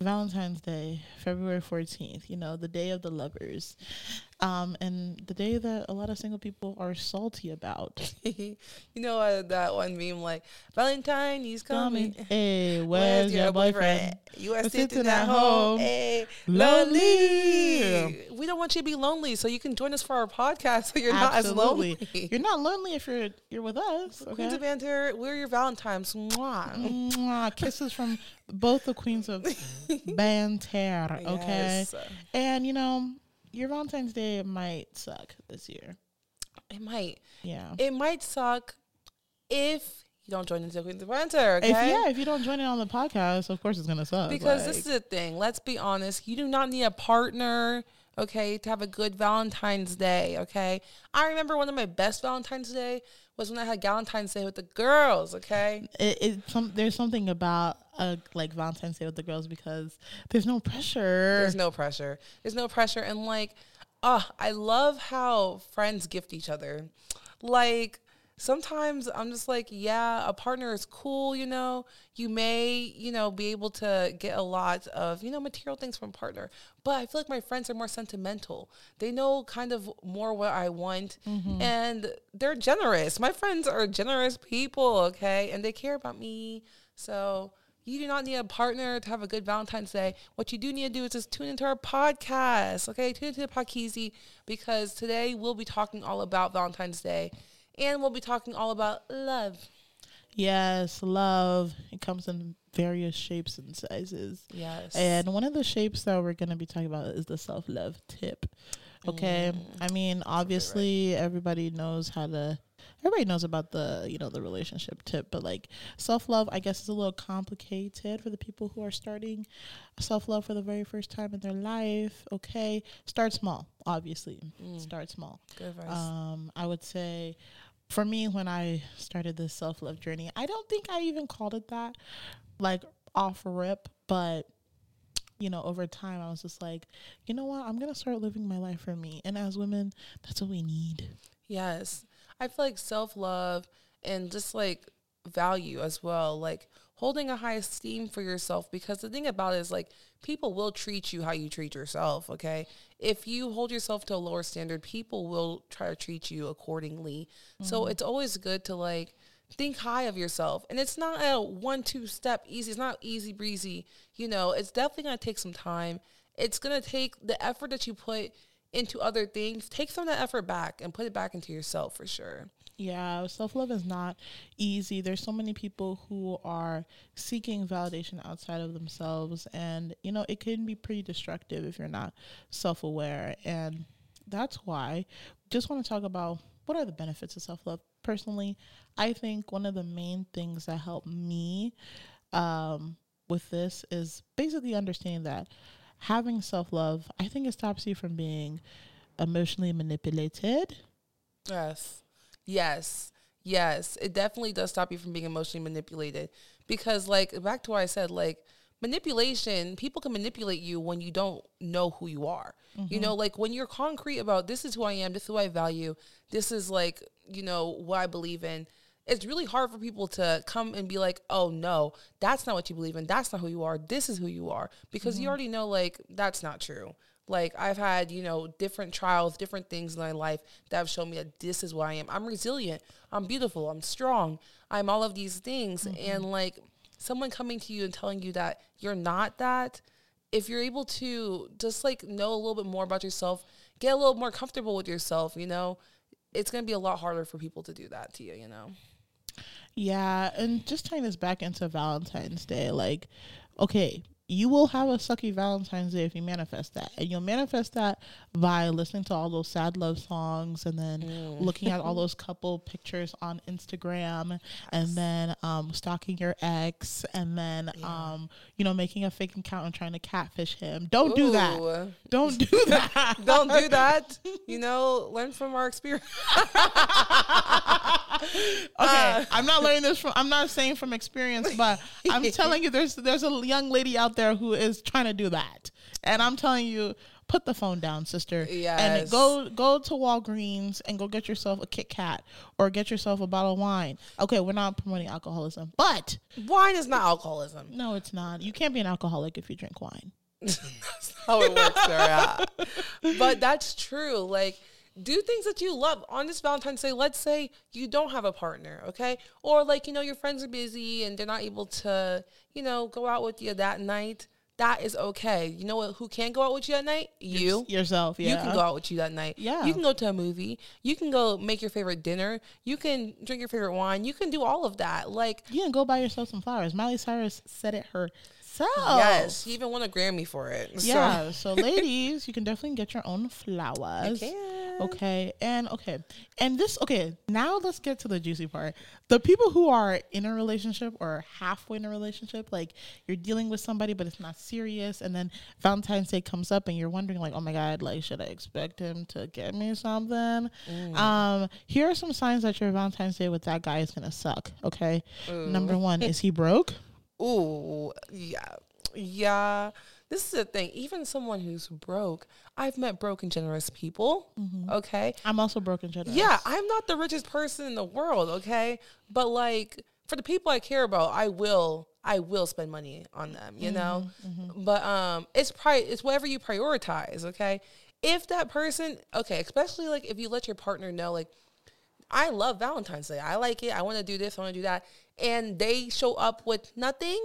Valentine's Day, February 14th, you know, the day of the lovers. Um, and the day that a lot of single people are salty about. you know uh, that one meme like Valentine, he's coming. Hey, where's, your, boyfriend? You are sitting sitting at home. home. Hey, Lonely. lonely. We don't want you to be lonely, so you can join us for our podcast so you're Absolutely. not as lonely. You're not lonely if you're you're with us. Queens of Banter, we're your Valentines. Mwah. Mwah. Kisses from both the queens of Banter. Okay. Yes. And you know, your Valentine's Day might suck this year. It might. Yeah. It might suck if you don't join into Queens of Banter, okay? If yeah, if you don't join in on the podcast, of course it's gonna suck. Because like- this is the thing. Let's be honest. You do not need a partner, okay, to have a good Valentine's Day, okay? I remember one of my best Valentine's Day was when I had Valentine's Day with the girls, okay? it, it some there's something about uh like Valentine's Day with the girls because there's no pressure. There's no pressure. There's no pressure. And like, ah, I love how friends gift each other. Like, sometimes I'm just like, yeah, a partner is cool, you know. You may, you know, be able to get a lot of, you know, material things from a partner. But I feel like my friends are more sentimental. They know kind of more what I want and they're generous. My friends are generous people, okay? And they care about me. So you do not need a partner to have a good Valentine's Day. What you do need to do is just tune into our podcast, okay? Tune into the Podkeezy because today we'll be talking all about Valentine's Day and we'll be talking all about love. Yes, love. It comes in various shapes and sizes. Yes. And one of the shapes that we're going to be talking about is the self love tip. Okay. Mm. I mean, obviously, everybody knows how to. Everybody knows about the you know the relationship tip, but like self love, I guess is a little complicated for the people who are starting self love for the very first time in their life. Okay, start small. Obviously, start small. Good advice. Um, I would say for me, when I started this self love journey, I don't think I even called it that, like off rip, but you know, over time, I was just like, you know what, I'm gonna start living my life for me. And as women, that's what we need. Yes. I feel like self love and just like value as well, like holding a high esteem for yourself. Because the thing about it is, like, people will treat you how you treat yourself, okay? If you hold yourself to a lower standard, people will try to treat you accordingly. So mm-hmm. it's always good to like, think high of yourself. And it's not a one, two step easy. It's not easy breezy. You know, it's definitely going to take some time. It's going to take the effort that you put into other things. Take some of that effort back and put it back into yourself for sure. Yeah, self love is not easy. There's so many people who are seeking validation outside of themselves, and you know, it can be pretty destructive if you're not self aware. And that's why just want to talk about what are the benefits of self love. Personally, I think one of the main things that helped me um, with this is basically understanding that having self love, I think it stops you from being emotionally manipulated. Yes. Yes. Yes. It definitely does stop you from being emotionally manipulated. Because like back to what I said, like manipulation, people can manipulate you when you don't know who you are. You know, mm-hmm. like when you're concrete about this is who I am, this is who I value, this is like, you know, what I believe in. It's really hard for people to come and be like, oh no, that's not what you believe in. That's not who you are. This is who you are. Because you mm-hmm. already know, like, that's not true. Like, I've had, you know, different trials, different things in my life that have shown me that this is what I am. I'm resilient. I'm beautiful. I'm strong. I'm all of these things. And mm-hmm. like, someone coming to you and telling you that you're not that, if you're able to just like know a little bit more about yourself, get a little more comfortable with yourself, you know, it's going to be a lot harder for people to do that to you, you know? Yeah, and just tying this back into Valentine's Day, like, okay, you will have a sucky Valentine's Day if you manifest that. And you'll manifest that by listening to all those sad love songs and then looking at all those couple pictures on Instagram and then um, stalking your ex and then, um, you know, making a fake account and trying to catfish him. Don't do that. Don't do that. Don't do that. You know, learn from our experience. Okay, uh, I'm not learning this from. I'm not saying from experience, but I'm telling you, there's there's a young lady out there who is trying to do that, and I'm telling you, put the phone down, sister. Yes. And go go to Walgreens and go get yourself a Kit Kat or get yourself a bottle of wine. Okay, we're not promoting alcoholism, but Wine is not alcoholism. no, it's not. You can't be an alcoholic if you drink wine. That's how it works, Sarah. but that's true. Like, do things that you love on this Valentine's Day. Let's say you don't have a partner, okay? Or like, you know, your friends are busy and they're not able to, you know, go out with you that night. That is okay. You know what? Who can go out with you that night? You. Yourself, yeah. You can go out with you that night. Yeah. You can go to a movie. You can go make your favorite dinner. You can drink your favorite wine. You can do all of that. Like, You can go buy yourself some flowers. Miley Cyrus said it herself. yes, she even won a Grammy for it. So- Yeah. So, ladies, you can definitely get your own flowers. can. Okay. And okay. And this okay, now let's get to the juicy part. The people who are in a relationship or halfway in a relationship, like you're dealing with somebody but it's not serious and then Valentine's Day comes up and you're wondering like, "Oh my god, like should I expect him to get me something?" Um, here are some signs that your Valentine's Day with that guy is going to suck, okay? Number 1, is he broke? Ooh, yeah, yeah. This is the thing. Even someone who's broke, I've met broke and generous people. Mm-hmm. Okay. I'm also broken generous. Yeah, I'm not the richest person in the world. Okay, but like for the people I care about, I will. I will spend money on them. You mm-hmm, know, mm-hmm. but um, it's pri- It's whatever you prioritize. Okay. If that person, okay, especially like if you let your partner know, like, I love Valentine's Day. I like it. I want to do this. I want to do that. And they show up with nothing.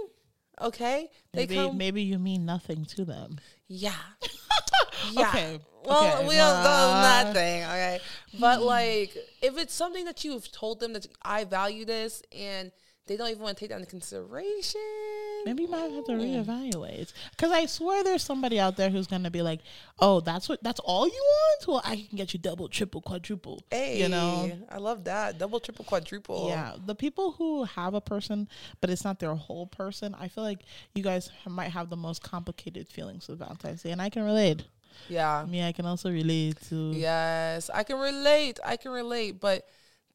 Okay. They Maybe, come. maybe you mean nothing to them. Yeah. yeah. Okay, Well, okay. we don't know Uh, nothing. Okay. But like, if it's something that you've told them that I value this and they don't even want to take that into consideration. Maybe you might have to reevaluate. Because I swear there's somebody out there who's gonna be like, "Oh, that's what that's all you want? Well, I can get you double, triple, quadruple." Hey, you know. I love that. Double, triple, quadruple. Yeah, the people who have a person, but it's not their whole person. I feel like you guys might have the most complicated feelings with Valentine's Day, and I can relate. Yeah. me, I can also relate to. Yes, I can relate. I can relate. But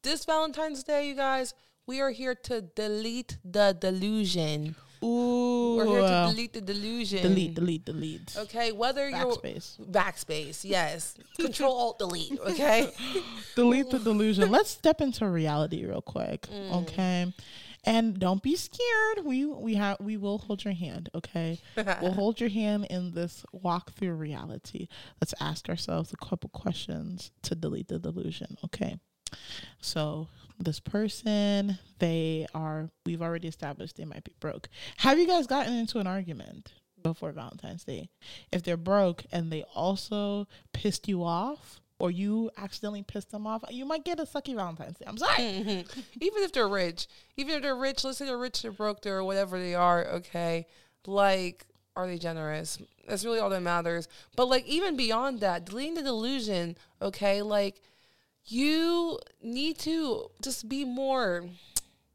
this Valentine's Day, you guys, we are here to delete the delusion. Ooh. We're here to delete the delusion. delete, delete, delete. Okay, whether you're Backspace. backspace, yes. Control Alt Delete. Okay. delete the delusion. Let's step into reality real quick, mm. okay? And don't be scared. We we have we will hold your hand, okay? we'll hold your hand in this walk through reality. Let's ask ourselves a couple questions to delete the delusion, okay? So this person, they are we've already established they might be broke. Have you guys gotten into an argument before Valentine's Day? If they're broke and they also pissed you off or you accidentally pissed them off, you might get a sucky Valentine's Day. I'm sorry. even if they're rich, even if they're rich, let's say they're rich they're broke, they're whatever they are, okay, like, are they generous? That's really all that matters. But like, even beyond that, deleting the delusion, okay, like, you need to just be more.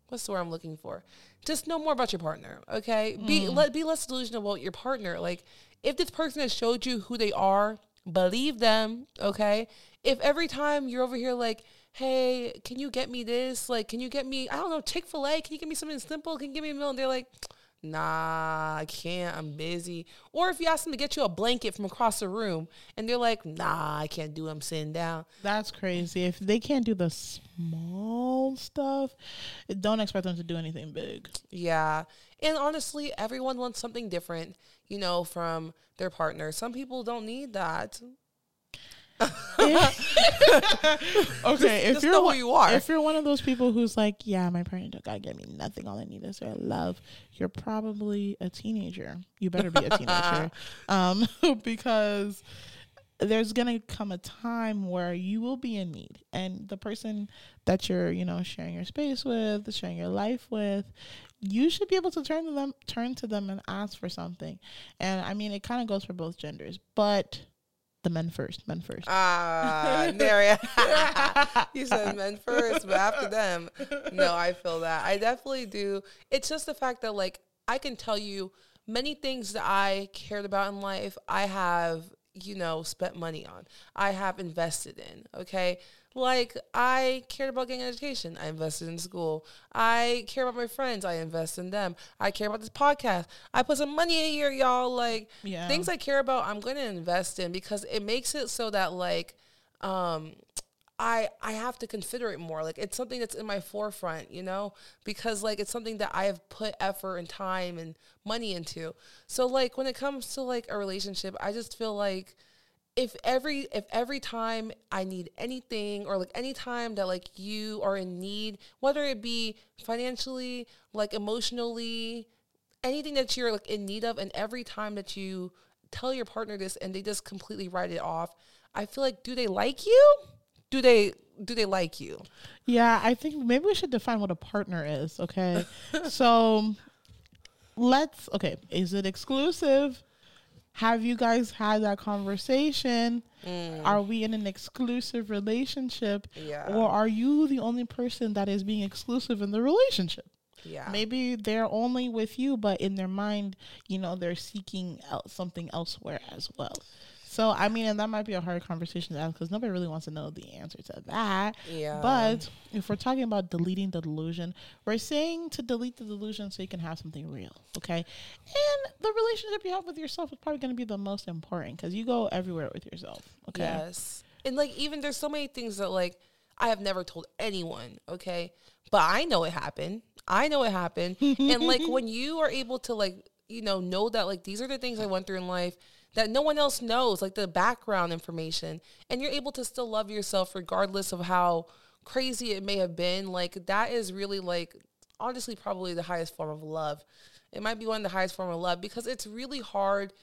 What's the word I'm looking for? Just know more about your partner, okay? Be mm. let be less delusional about your partner. Like, if this person has showed you who they are, believe them, okay? If every time you're over here like, hey, can you get me this? Like, can you get me, I don't know, Chick fil A? Can you get me something simple? Can you give me a meal? And they're like, nah, I can't, I'm busy. Or if you ask them to get you a blanket from across the room and they're like, nah, I can't do it, I'm sitting down. That's crazy. If they can't do the small stuff, don't expect them to do anything big. Yeah. And honestly, everyone wants something different, you know, from their partner. Some people don't need that. Okay, if just you're know who one- you are. if you're one of those people who's like, yeah, my partner don't gotta get me nothing. All I need is their love. You're probably a teenager. You better be a teenager, um, because there's gonna come a time where you will be in need, and the person that you're, you know, sharing your space with, sharing your life with, you should be able to turn to them, turn to them, and ask for something. And I mean, it kind of goes for both genders, but the men first, men first. Ah, there you said men first, but after them. No, I feel that. I definitely do. It's just the fact that like I can tell you many things that I cared about in life, I have, you know, spent money on. I have invested in, okay? Like I cared about getting an education. I invested in school. I care about my friends. I invest in them. I care about this podcast. I put some money in here, y'all. Like Yeah. things I care about, I'm going to invest in because it makes it so that like um I I have to consider it more. Like it's something that's in my forefront, you know, because like it's something that I have put effort and time and money into. So like when it comes to like a relationship, I just feel like if every if every time I need anything or like any time that like you are in need, whether it be financially, like emotionally, anything that you're like in need of, and every time that you tell your partner this and they just completely write it off, I feel like do they like you? Do they do they like you? Yeah, I think maybe we should define what a partner is, okay? so let's okay, is it exclusive? Have you guys had that conversation? Mm. Are we in an exclusive relationship? Yeah. Or are you the only person that is being exclusive in the relationship? Yeah. Maybe they're only with you, but in their mind, you know, they're seeking out something elsewhere as well. So, I mean, and that might be a hard conversation to ask because nobody really wants to know the answer to that. Yeah. But if we're talking about deleting the delusion, we're saying to delete the delusion so you can have something real, okay? And the relationship you have with yourself is probably going to be the most important because you go everywhere with yourself, okay? Yes. And like even there's so many things that like I have never told anyone, okay? But I know it happened. I know it happened. and like when you are able to like, you know, know that like these are the things I went through in life that no one else knows, like the background information, and you're able to still love yourself regardless of how crazy it may have been, like that is really like honestly probably the highest form of love. It might be one of the highest form of love because it's really hard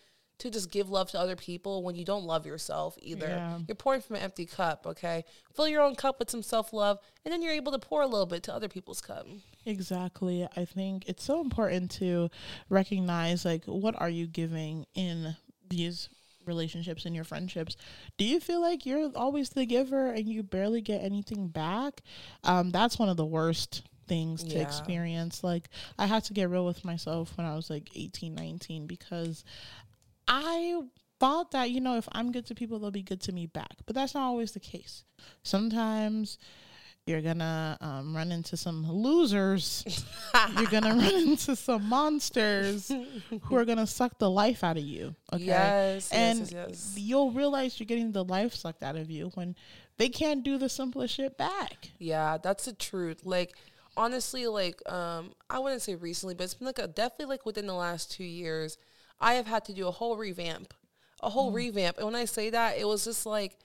to just give love to other people when you don't love yourself either. Yeah. You're pouring from an empty cup, okay? Fill your own cup with some self love, and then you're able to pour a little bit to other people's cup. Exactly. I think it's so important to recognize like what are you giving in these relationships and your friendships. Do you feel like you're always the giver and you barely get anything back? Um, that's one of the worst things to Yeah. experience. Like I had to get real with myself when I was like 18, 19 because I thought that, you know, if I'm good to people, they'll be good to me back. But that's not always the case. Sometimes you're gonna um, run into some losers. you're gonna run into some monsters who are gonna suck the life out of you. Okay. Yes, and yes, yes. you'll realize you're getting the life sucked out of you when they can't do the simplest shit back. Yeah, that's the truth. Like honestly, like um, I wouldn't say recently, but it's been like a, definitely like within the last two years, I have had to do a whole revamp, a whole revamp. And when I say that, it was just like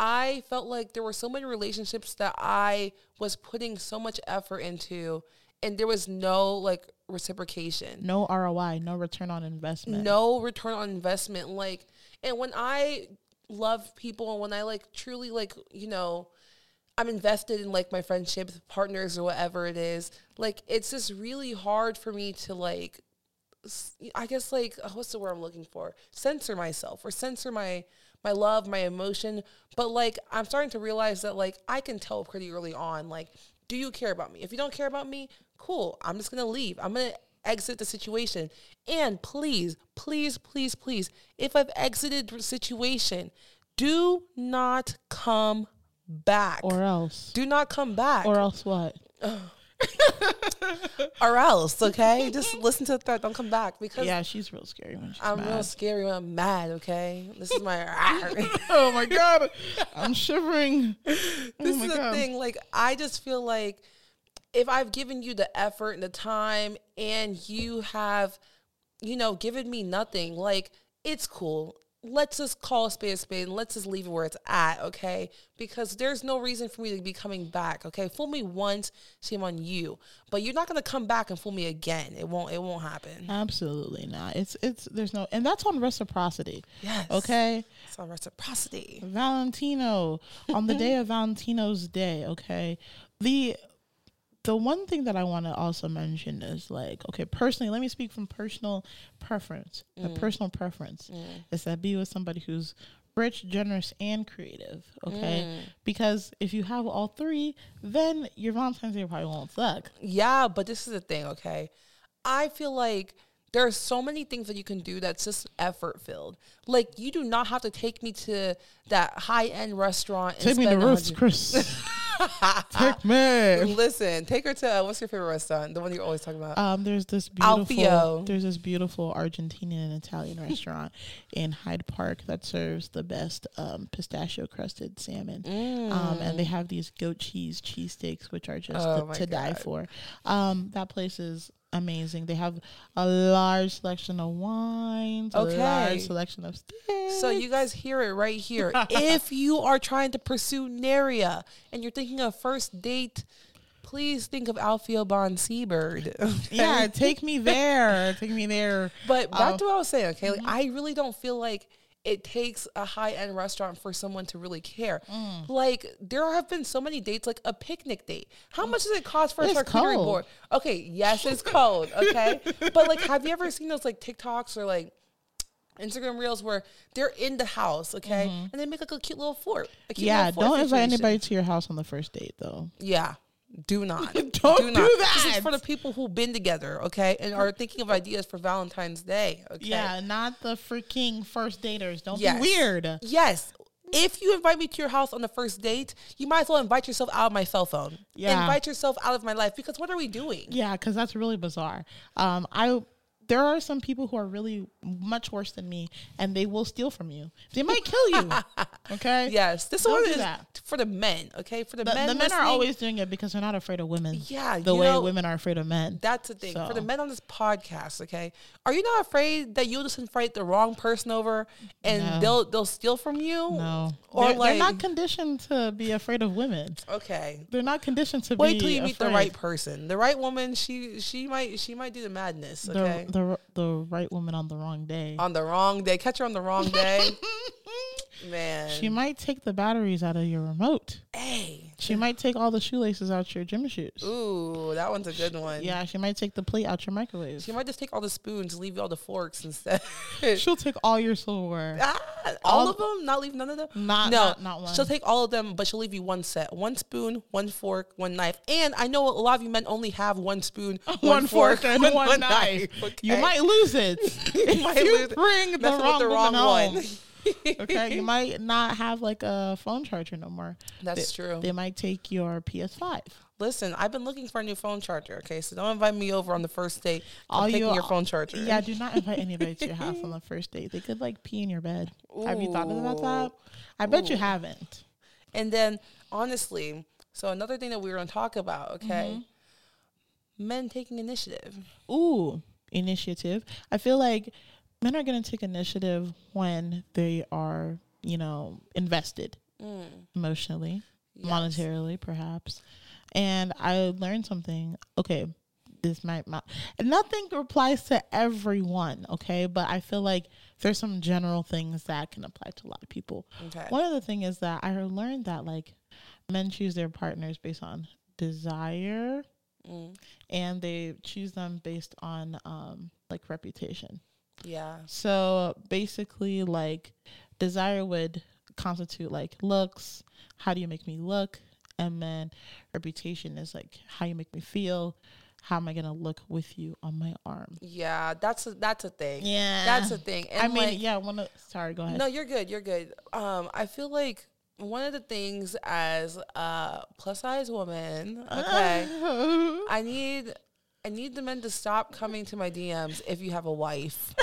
I felt like there were so many relationships that I was putting so much effort into, and there was no like reciprocation No ROI, no return on investment. no return on investment like and when i love people and when i like truly like you know i'm invested in like my friendships partners or whatever it is like it's just really hard for me to like I guess like what's the word i'm looking for censor myself or censor my my love my emotion but like i'm starting to realize that like i can tell pretty early on like do you care about me? If you don't care about me cool i'm just gonna leave. I'm gonna exit the situation. And please please please please if i've exited the situation do not come back. Or else. do not come back. Or else what? or else okay just listen to the threat don't come back because Yeah, she's real scary when she's I'm mad. real scary when I'm mad, okay? This is my oh my god, I'm shivering. Oh this oh is the god. thing. Like I just feel like if I've given you the effort and the time and you have, you know, given me nothing, like it's cool. Let's just call a spade a spade and let's just leave it where it's at, okay? Because there's no reason for me to be coming back, okay? Fool me once, shame on you. But you're not gonna come back and fool me again. It won't it won't happen. Absolutely not. It's it's there's no and that's on reciprocity. Yes. Okay. It's on reciprocity. Valentino on the day of Valentino's Day, okay? The the one thing that I want to also mention is like, okay, personally, let me speak from personal preference. A mm. personal preference mm. is that be with somebody who's rich, generous, and creative. Okay, mm. because if you have all three, then your Valentine's Day probably won't suck. Yeah, but this is the thing, okay? I feel like there are so many things that you can do that's just effort filled. Like you do not have to take me to that high end restaurant. Take me to Ruth's, Chris. take me. Listen, take her to uh, what's your favorite restaurant? The one you're always talking about. Um, there's this beautiful, Alfio. there's this beautiful Argentinian and Italian restaurant in Hyde Park that serves the best um, pistachio crusted salmon. Um, and they have these goat cheese cheesesteaks, which are just Oh to, my to die for. Um, that place is amazing. They have a large selection of wines, a Okay. large selection of. So you guys hear it right here. if you are trying to pursue Naria and you're thinking of first date, please think of Alfio Buon Cibo. okay? yeah, take me there. take me there. But back Um, to what I was saying, okay? mm-hmm. I really don't feel like it takes a high end restaurant for someone to really care. Mm. Like there have been so many dates, like a picnic date. How much does it cost for a It's charcuterie cold. board? Okay, yes, it's cold. Okay, but like, have you ever seen those like TikToks or like? Instagram reels where they're in the house, okay, and they make like a cute little fort. A cute Mm-hmm. Yeah, little fort don't invite anybody to your house on the first date though. Yeah. Do not. Don't do that. This is for the people who've been together, okay, and are thinking of ideas for Valentine's Day. Okay. Yeah, not the freaking first daters. Don't Yes. be weird. Yes. If you invite me to your house on the first date, you might as well invite yourself out of my cell phone. Yeah. Invite yourself out of my life because what are we doing? Yeah, because that's really bizarre. Um, I there are some people who are really much worse than me, and they will steal from you. They might kill you. Okay. Yes. This one do is that. for the men, okay? For the, The, men. the men are always doing it because they're not afraid of women. Yeah, The way know- women are afraid of men. That's the thing. For the men on this podcast, okay? Are you not afraid that you'll just invite the wrong person over and No. they'll they'll steal from you? no. Or they're, like they're not conditioned to be afraid of women. Okay. They're not conditioned to Wait be till you meet the right person. The right woman, she she might she might do the madness, okay? the the the right woman on the wrong day. on the wrong day. Catch her on the wrong day. Man. She might take the batteries out of your remote. hey. She might take all the shoelaces out your gym shoes. Ooh, that one's a good one. Yeah, she might take the plate out your microwave. She might just take all the spoons, leave you all the forks instead. She'll take all your silverware. Ah, all All- of them? Not leave none of them? Not- no, not- not one. She'll take all of them, but she'll leave you one set: one spoon, one fork, one knife. And I know a lot of you men only have one spoon, One, fork and one, knife. You okay? might lose it if might you lose it. bring the Messing wrong, the wrong one. Okay, you might not have like a phone charger no more. That's They- true. They might take your PS5. Listen, I've been looking for a new phone charger. Okay, so don't invite me over on the first date. All I'm taking you- your phone charger. Yeah, do not invite anybody to your house on the first date. They could like pee in your bed. Have you thought about that? I bet you haven't. And then, honestly, so another thing that we were going to talk about, okay, Mm-hmm. men taking initiative. Ooh, initiative. I feel like men are going to take initiative when they are, you know, invested emotionally, Yes. monetarily, perhaps. And I learned something. Okay, this might not, and nothing applies to everyone, okay? But I feel like there's some general things that can apply to a lot of people. Okay. One of the things is that I learned that like men choose their partners based on desire Mm, and they choose them based on um like reputation. Yeah. So basically like desire would constitute like looks, how do you make me look? And then reputation is like how you make me feel. How am I gonna look with you on my arm? Yeah, that's a, that's a thing. Yeah. That's a thing. And I mean, like, yeah, one of sorry, go ahead. No, you're good. You're good. Um, I feel like one of the things as a plus size woman, okay, I need I need the men to stop coming to my DMs if you have a wife.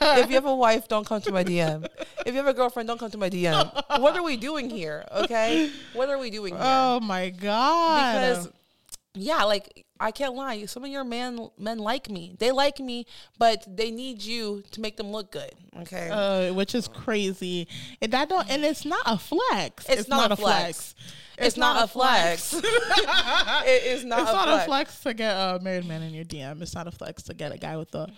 if you have a wife, don't come to my DM. If you have a girlfriend, don't come to my DM. What are we doing here? Okay? What are we doing here? oh my god. because yeah, like I can't lie, some of your man men like me. They like me, but they need you to make them look good. Okay. uh, which is crazy. And that don't and it's not a flex. It's not a flex. It's, not, a flex. it is not, it's a, not flex. a flex to get a married man in your DM. It's not a flex to get a guy with a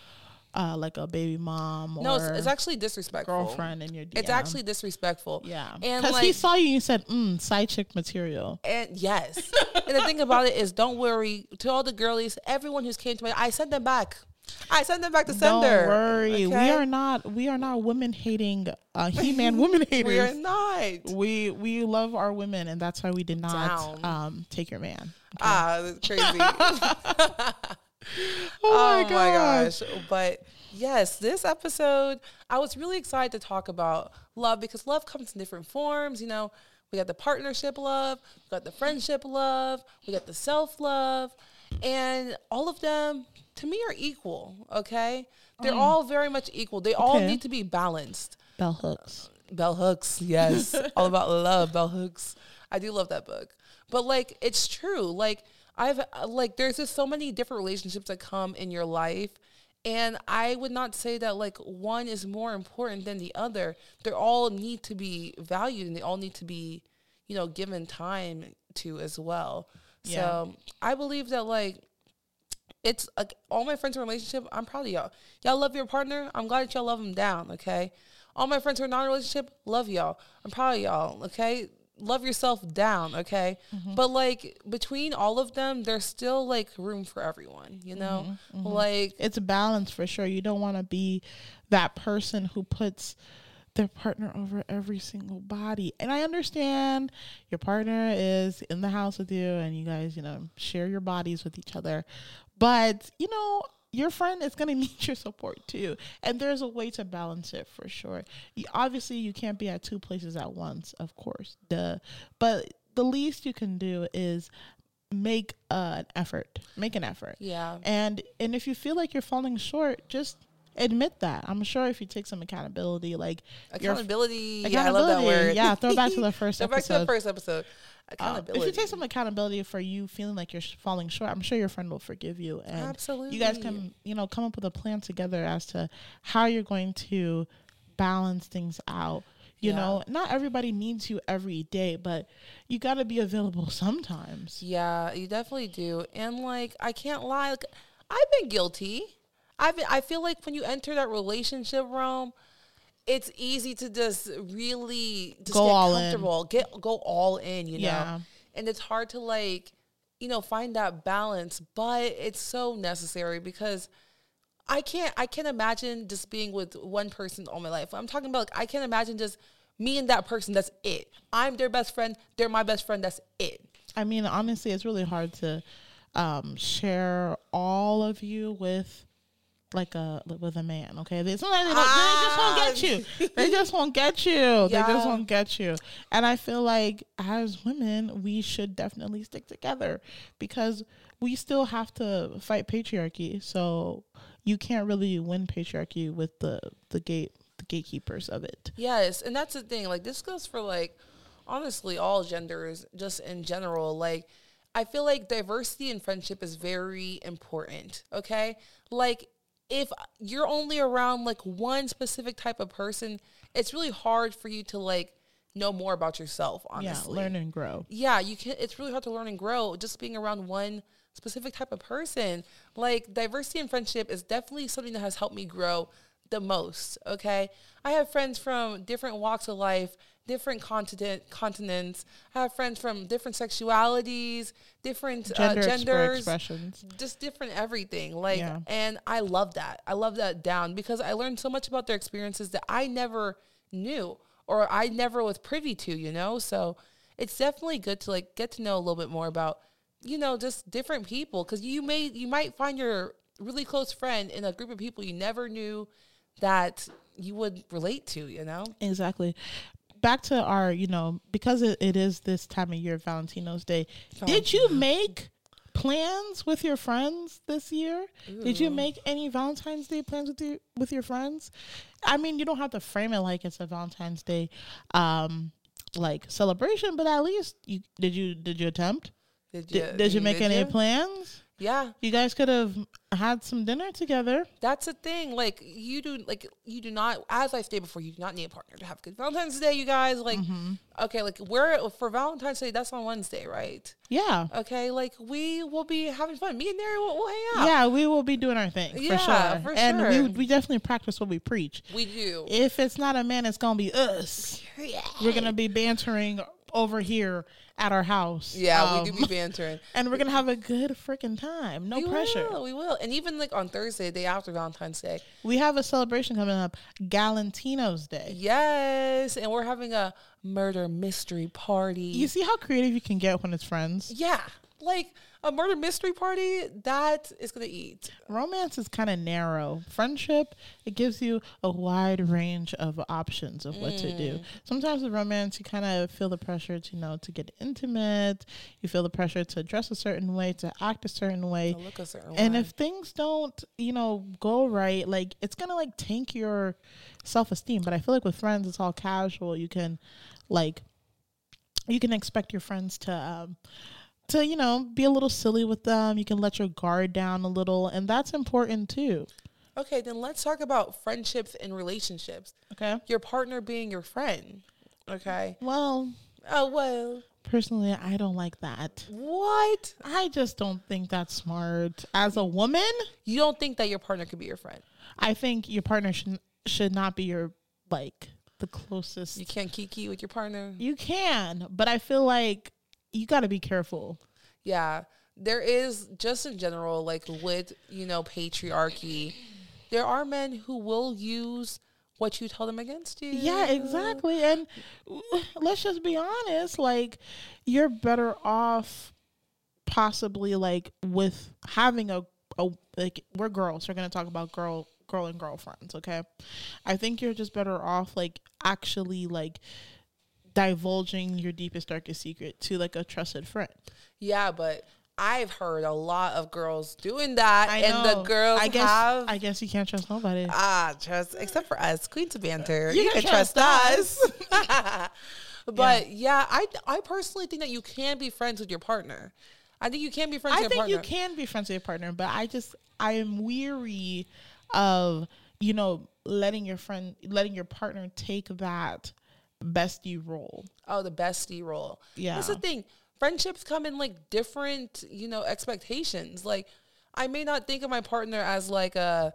uh, like a baby mom or No, it's, it's actually disrespectful. girlfriend in your DM. It's actually disrespectful. yeah, And because like, he saw you and he said, "Mm, side chick material." and yes. and the thing about it is, don't worry. To all the girlies, everyone who's came to me, I sent them back. I send them back to sender. Don't worry, we are not we are not women hating uh, he man women haters. We are not. we we love our women, and that's why we did not um take your man. Ah, that's crazy. Oh, oh my my gosh. gosh. But Yes, this episode, I was really excited to talk about love because love comes in different forms. You know, we got the partnership love, we got the friendship love, we got the self love, and all of them to me are equal. Okay, they're all very much equal. They all need to be balanced. Bell hooks. Bell hooks, yes, all about love. Bell hooks. I do love that book, but like it's true. Like I've uh, like there's just so many different relationships that come in your life. And I would not say that like one is more important than the other. They all need to be valued and they all need to be, you know, given time to as well. Yeah. So I believe that like it's like all my friends in relationship. I'm proud of y'all. Y'all love your partner. I'm glad that y'all love them down. Okay. All my friends who are not in a relationship, love y'all. I'm proud of y'all. Okay. Love yourself down. Okay. Mm-hmm. But like between all of them, there's still like room for everyone. You know, mm-hmm, mm-hmm. like It's a balance for sure. You don't want to be that person who puts their partner over every single body. And I understand your partner is in the house with you and you guys, you know, share your bodies with each other. But, you know, your friend is going to need your support too. And there's a way to balance it for sure. You, obviously, you can't be at two places at once, of course. Duh. But the least you can do is make uh, an effort. Make an effort. yeah. And and if you feel like you're falling short, just admit that. I'm sure if you take some accountability, like Accountability. Yeah, I love that accountability, word. yeah, throw back to the first Go back to the first episode. Uh, Accountability. if you take some accountability for you feeling like you're falling short, I'm sure your friend will forgive you, and Absolutely. you guys can you know come up with a plan together as to how you're going to balance things out. You Yeah. know, not everybody needs you every day, but you got to be available sometimes. Yeah, you definitely do. And like I can't lie, like I've been guilty. I've I feel like when you enter that relationship realm, it's easy to just really just Go get all in. comfortable, get go all in, you know. Yeah. And it's hard to like, you know, find that balance, but it's so necessary because I can't I can't imagine just being with one person all my life. I'm talking about like I can't imagine just me and that person, that's it. I'm their best friend, they're my best friend, that's it. I mean, honestly, it's really hard to um, share all of you with like a with a man. Okay, they, sometimes they, don't, they just won't get you. Ah. They just won't get you. They just won't get you. And I feel like as women, we should definitely stick together because we still have to fight patriarchy. So you can't really win patriarchy with the the gate the gatekeepers of it. Yes, and that's the thing. Like this goes for like honestly all genders, just in general. Like I feel like diversity in friendship is very important. Okay, like if you're only around like one specific type of person, it's really hard for you to like know more about yourself. Honestly, Yeah, learn and grow. yeah, you can. It's really hard to learn and grow just being around one specific type of person. Like diversity and friendship is definitely something that has helped me grow the most. Okay, I have friends from different walks of life, different continent continents. I have friends from different sexualities, different Gender uh, genders expressions. just different everything like Yeah. and i love that i love that down because i learned so much about their experiences that i never knew or i never was privy to you know so it's definitely good to like get to know a little bit more about you know just different people because you may you might find your really close friend in a group of people you never knew that you would relate to you know Exactly. Back to our, you know, because it, it is this time of year, Valentino's Day. Did you make plans with your friends this year? Did you make any Valentine's Day plans with your with your friends? I mean, you don't have to frame it like it's a Valentine's Day, um, like celebration, but at least you did you did you attempt? did Did, did you make any plans? Yeah You guys could have had some dinner together. That's the thing. Like you do, like you do not. As I stated before, you do not need a partner to have a good Valentine's Day. You guys, like, Mm-hmm. okay, like we're for Valentine's Day. That's on Wednesday, right? Yeah. Okay, like we will be having fun. Me and Neri will we'll hang out. Yeah, we will be doing our thing for Yeah, sure. for and sure. we we definitely practice what we preach. we do. If it's not a man, it's gonna be us. Yeah. We're gonna be bantering over here at our house. yeah, we Um, do be bantering. and we're gonna have a good freaking time. No we pressure. Will, we will. And even like on Thursday, the day after Valentine's Day. We have a celebration coming up, Galantino's Day. Yes, and we're having a murder mystery party. You see how creative you can get when it's friends. yeah, like a murder mystery party, that is gonna eat. Romance is kind of narrow. Friendship, it gives you a wide range of options of what to do. Sometimes with romance, you kind of feel the pressure to you know to get intimate. You feel the pressure to dress a certain way, to act a certain way. To look a certain And way. if things don't, you know, go right, like it's gonna like tank your self esteem. But I feel like with friends, it's all casual. You can, like, you can expect your friends to, um, to you know, be a little silly with them. You can let your guard down a little, and that's important too. Okay, then let's talk about friendships and relationships. Okay. Your partner being your friend. Okay. Well, Oh well. personally, I don't like that. What? I just don't think that's smart. As a woman, You don't think that your partner could be your friend? I think your partner should should not be your like the closest You can't kiki with your partner. You can, but I feel like you got to be careful. Yeah. There is just in general, like with, you know, patriarchy, there are men who will use what you tell them against you. Yeah, exactly. And let's just be honest, like you're better off possibly like with having a, a like we're girls, we're going to talk about girl girl and girlfriends, okay? I think you're just better off like actually like divulging your deepest darkest secret to like a trusted friend. Yeah, but I've heard a lot of girls doing that, I and the girls I guess have I guess you can't trust nobody. ah trust except for us, Queens of Banter. You You, can trust, trust us. but yeah. I I personally think that you can be friends with your partner. I think you can be friends I with think your you can be friends with your partner, but I just I am weary of you know letting your friend letting your partner take that bestie role. Oh, the bestie role. Yeah. That's the thing. Friendships come in like different, you know, expectations. Like I may not think of my partner as like a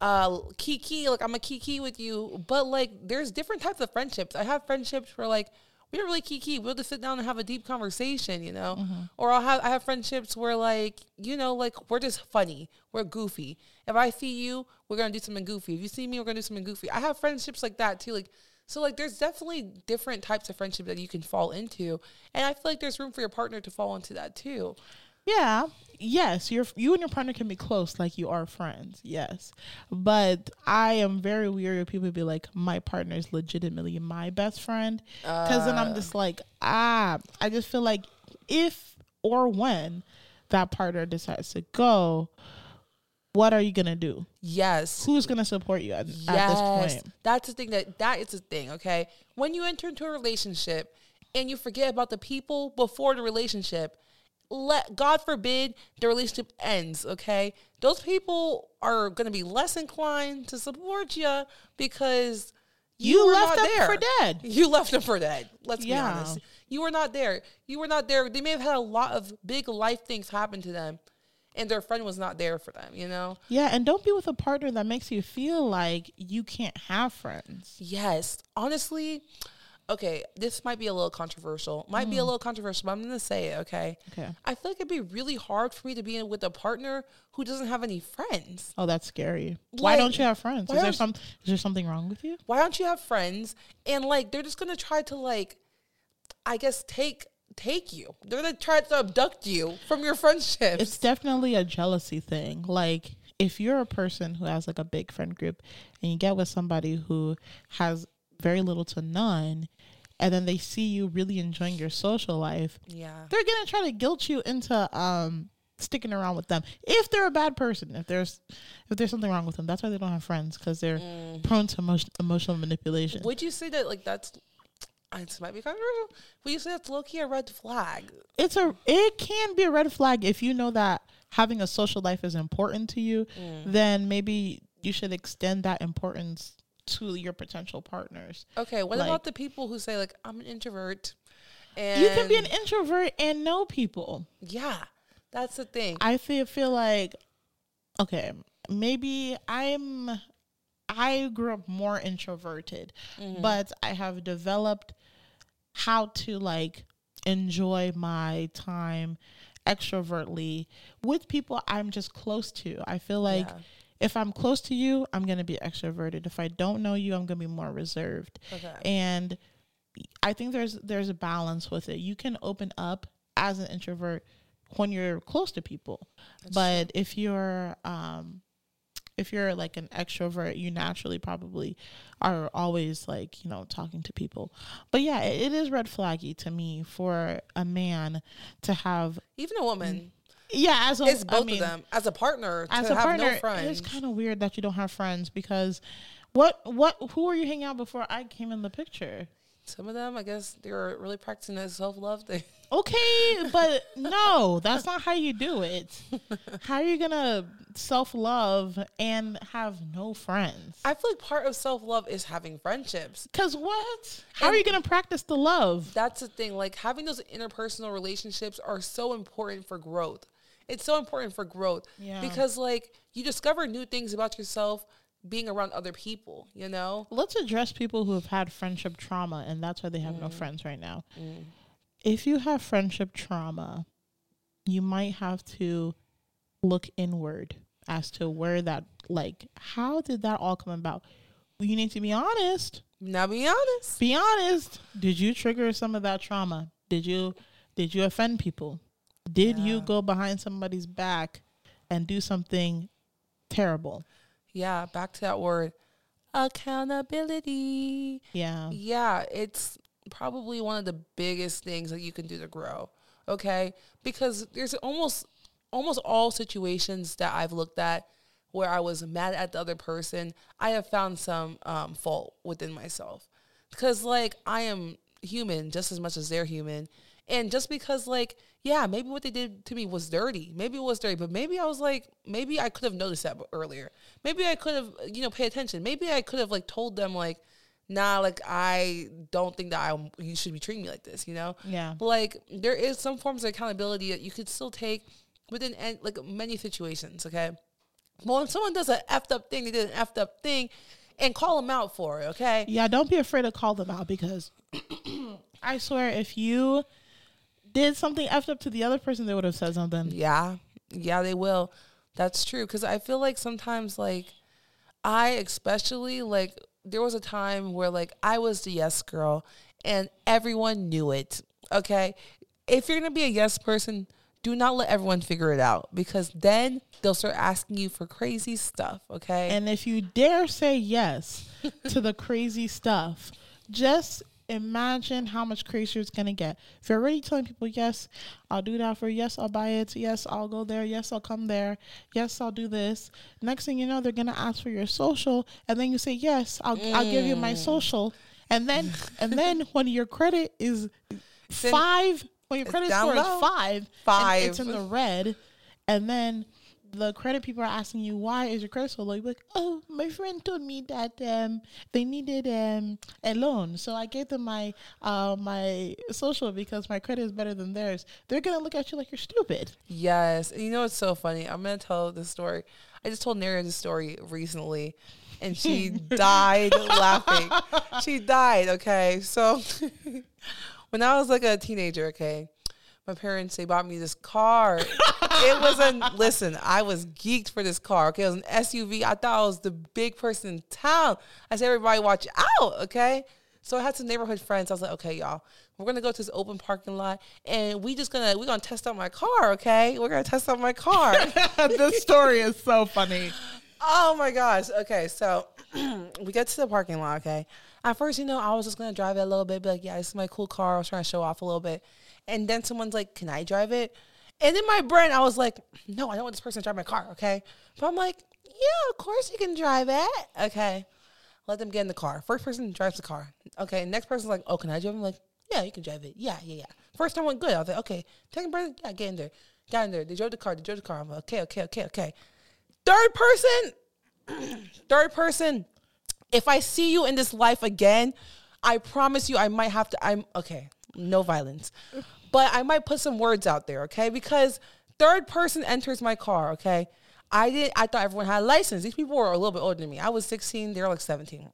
uh kiki, like I'm a kiki with you, but like there's different types of friendships. I have friendships where like we don't really kiki. We'll just sit down and have a deep conversation, you know. Or I'll have I have friendships where like you know like we're just funny, we're goofy. If I see you, we're gonna do something goofy. If you see me, we're gonna do something goofy. I have friendships like that too. Like so, like there's definitely different types of friendship that you can fall into, and I feel like there's room for your partner to fall into that too. Yeah. Yes, you're you and your partner can be close like you are friends. Yes. But I am very weary of people who be like my partner is legitimately my best friend cuz then I'm just like ah I just feel like if or when that partner decides to go what are you going to do? Yes, Who's going to support you at, at this yes, point? that's the thing that that is the thing. Okay, when you enter into a relationship and you forget about the people before the relationship, let God forbid the relationship ends. Okay, those people are going to be less inclined to support you because You were left them for dead. You left them for dead. Let's Yeah. be honest. You were not there. You were not there. They may have had a lot of big life things happen to them, and their friend was not there for them. You know. Yeah, and don't be with a partner that makes you feel like you can't have friends. Yes. Honestly, okay, this might be a little controversial. Might be a mm. little controversial, but I'm going to say it, okay? Okay. I feel like it'd be really hard for me to be in with a partner who doesn't have any friends. Oh, that's scary. why don't you have friends? Is there some is there something wrong with you? Why don't you have friends? And like they're just going to try to like I guess take take you. They're to try to abduct you from your friendships. It's definitely a jealousy thing. Like if you're a person who has like a big friend group and you get with somebody who has very little to none and then they see you really enjoying your social life, yeah. they're to try to guilt you into um sticking around with them. If they're a bad person, if there's if there's something wrong with them, that's why they don't have friends cuz they're prone to emo- emotional manipulation. Would you say that like that's this might be controversial. Would you say it's low key a red flag? it's a it can be a red flag if you know that having a social life is important to you mm. then maybe you should extend that importance to your potential partners Okay, what Like- about the people who say like I'm an introvert? And you can be an introvert and know people yeah, that's the thing. i feel feel like okay maybe i'm i grew up more introverted mm-hmm. but i have developed how to like enjoy my time extrovertly with people I'm just close to. I feel like Yeah. if I'm close to you, I'm going to be extroverted. If I don't know you, I'm going to be more reserved. Okay. And I think there's there's a balance with it. You can open up as an introvert when you're close to people. but if you're um if you're like an extrovert, you naturally probably are always like, you know, talking to people. But yeah, it, it is red flaggy to me for a man to have Even a woman. Mm, yeah, as a It's I both mean, of them. As a partner, as a have partner, no friends. it's kind of weird that you don't have friends because what what who were you hanging out before I came in the picture? Some of them, I guess, they're really practicing that self love thing. Okay, but no, that's not how you do it. How are you gonna self love and have no friends? I feel like part of self love is having friendships. Cause what? How are you gonna practice the love? That's the thing. Like having those interpersonal relationships are so important for growth. It's so important for growth Yeah. because like you discover new things about yourself being around other people, you know? Let's address people who have had friendship trauma, and that's why they have no mm. friends right now. Mm. If you have friendship trauma, you might have to look inward as to where that, like, how did that all come about? You need to be honest. Now be honest. Be honest. Did you trigger some of that trauma? Did you did you offend people? Did you go behind somebody's back and do something terrible? Yeah, back to that word. Accountability. Yeah. Yeah, it's probably one of the biggest things that you can do to grow. Okay? Because there's almost almost all situations that I've looked at where I was mad at the other person, I have found some um, fault within myself. Because like I am human just as much as they're human. And just because like, yeah, maybe what they did to me was dirty. Maybe it was dirty, but maybe I was like, maybe I could have noticed that earlier. Maybe I could have, you know, pay attention. Maybe I could have like told them like, nah, like I don't think that I you should be treating me like this, you know? Yeah. But like there is some forms of accountability that you could still take within like many situations, okay? Well, when someone does an effed up thing, they did an effed up thing, and call them out for it, okay? Yeah, don't be afraid to call them out because I swear if you did something effed up to the other person, they would have said something. Yeah, yeah, they will. That's true. Because I feel like sometimes, like, I especially, like, there was a time where, like, I was the yes girl and everyone knew it. Okay. If you're going to be a yes person, do not let everyone figure it out because then they'll start asking you for crazy stuff. Okay. And if you dare say yes to the crazy stuff, just imagine how much crazier it's gonna get. If you're already telling people, yes, I'll do that for you. yes, I'll buy it, yes, I'll go there, yes, I'll come there, yes, I'll do this. Next thing you know, they're gonna ask for your social, and then you say, yes, I'll I'll give you my social, and then and then when your credit is five, when your credit score is five, Five. it's in the red, and then the credit people are asking you why is your credit so low. You're like, oh, my friend told me that um they needed um a loan, so I gave them my uh my social because my credit is better than theirs. They're gonna look at you like you're stupid. Yes. And you know it's so funny? I'm gonna tell this story. I just told Nara this story recently and she died laughing. She died, okay. So when I was like a teenager, okay, my parents they bought me this car. it was a listen, I was geeked for this car. Okay, it was an SUV. I thought I was the big person in town. I said, everybody watch out, okay? So I had some neighborhood friends. I was like, okay, y'all, we're gonna go to this open parking lot and we just gonna we're gonna test out my car, okay? We're gonna test out my car. this story is so funny. oh my gosh. Okay, so we get to the parking lot, okay. At first, you know, I was just gonna drive it a little bit, be like, yeah, this is my cool car. I was trying to show off a little bit. And then someone's like, Can I drive it? And in my brain, I was like, No, I don't want this person to drive my car, okay? But I'm like, Yeah, of course you can drive it. Okay. Let them get in the car. First person drives the car. Okay. Next person's like, Oh, can I drive? I'm like, Yeah, you can drive it. Yeah, yeah, yeah. First time went good. I was like, Okay. Second person, yeah, get in there. Got in there. They drove the car. They drove the car. I'm like, Okay, okay, okay, okay. Third person, third person. If I see you in this life again, I promise you I might have to I'm okay, no violence. But I might put some words out there, okay? Because third person enters my car, okay? I did I thought everyone had a license. These people were a little bit older than me. I was 16, they were like 17.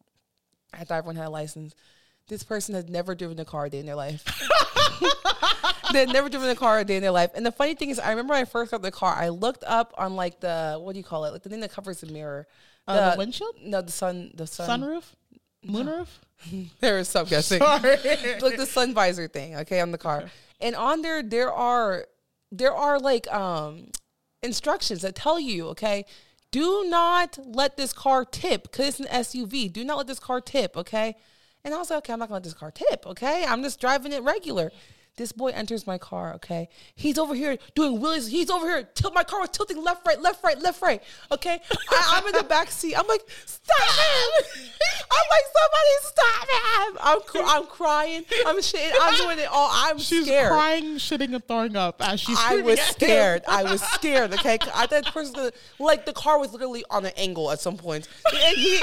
I thought everyone had a license. This person has never driven a car a day in their life. they had never driven a car a day in their life. And the funny thing is, I remember when I first got the car, I looked up on like the what do you call it? Like the thing that covers the mirror. Uh, the windshield? No, the sun. The sun. Sunroof, moonroof. There is some guessing. Sorry. like the sun visor thing, okay, on the car. And on there, there are there are like um instructions that tell you, okay, do not let this car tip because it's an SUV. Do not let this car tip, okay? And I was like, okay, I'm not gonna let this car tip, okay? I'm just driving it regular. This boy enters my car, okay? He's over here doing wheelies. He's over here. Tilt my car was tilting left, right, left, right, left, right. Okay. I, am in the back seat. I'm like, stop him. I'm like, somebody stop him. I'm cr- I'm crying. I'm shitting. I'm doing it all. I'm scared. She's scared. crying, shitting, and throwing up as she's. I was scared. I was scared. Okay, I thought the person gonna, like the car was literally on an angle at some point. And he,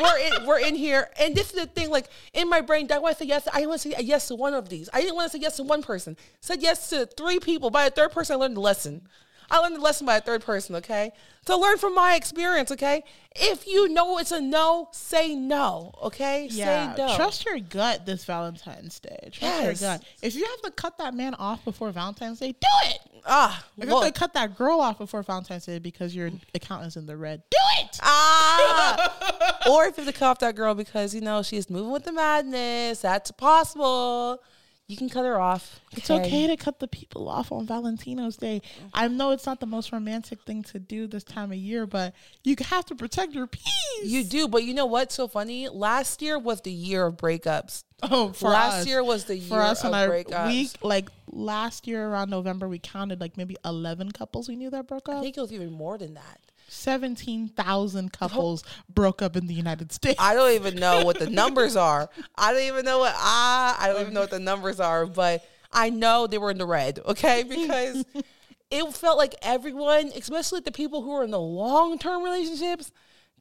we're in, we're in here, and this is the thing. Like in my brain, that want to say yes. I want to say yes to one of these. I didn't want to say yes to one person. Said yes to three people. By a third person, I learned the lesson. I learned the lesson by a third person. Okay, so learn from my experience. Okay, if you know it's a no, say no. Okay, Yeah, say no. trust your gut this Valentine's Day. Trust Yes. your gut. If you have to cut that man off before Valentine's Day, do it. ah, If you have to cut that girl off before Valentine's Day because your account is in the red, do it. Ah. or if you have to cut off that girl because you know she's moving with the madness, that's possible. You can cut her off. It's okay to cut the people off on Valentino's Day. I mm-hmm. know it's not the most romantic thing to do this time of year, but you have to protect your peace. You do, but you know what's so funny? Last year was the year of breakups. oh, for Last us, year was the year for us and of our breakups. we like last year around November we counted like maybe eleven couples we knew that broke up. I think it was even more than that. Seventeen thousand couples broke up in the United States. I don't even know what the numbers are. I don't even know what I I don't even know what the numbers are, but I know they were in the red, okay? Because it felt like everyone, especially the people who are in the long-term relationships,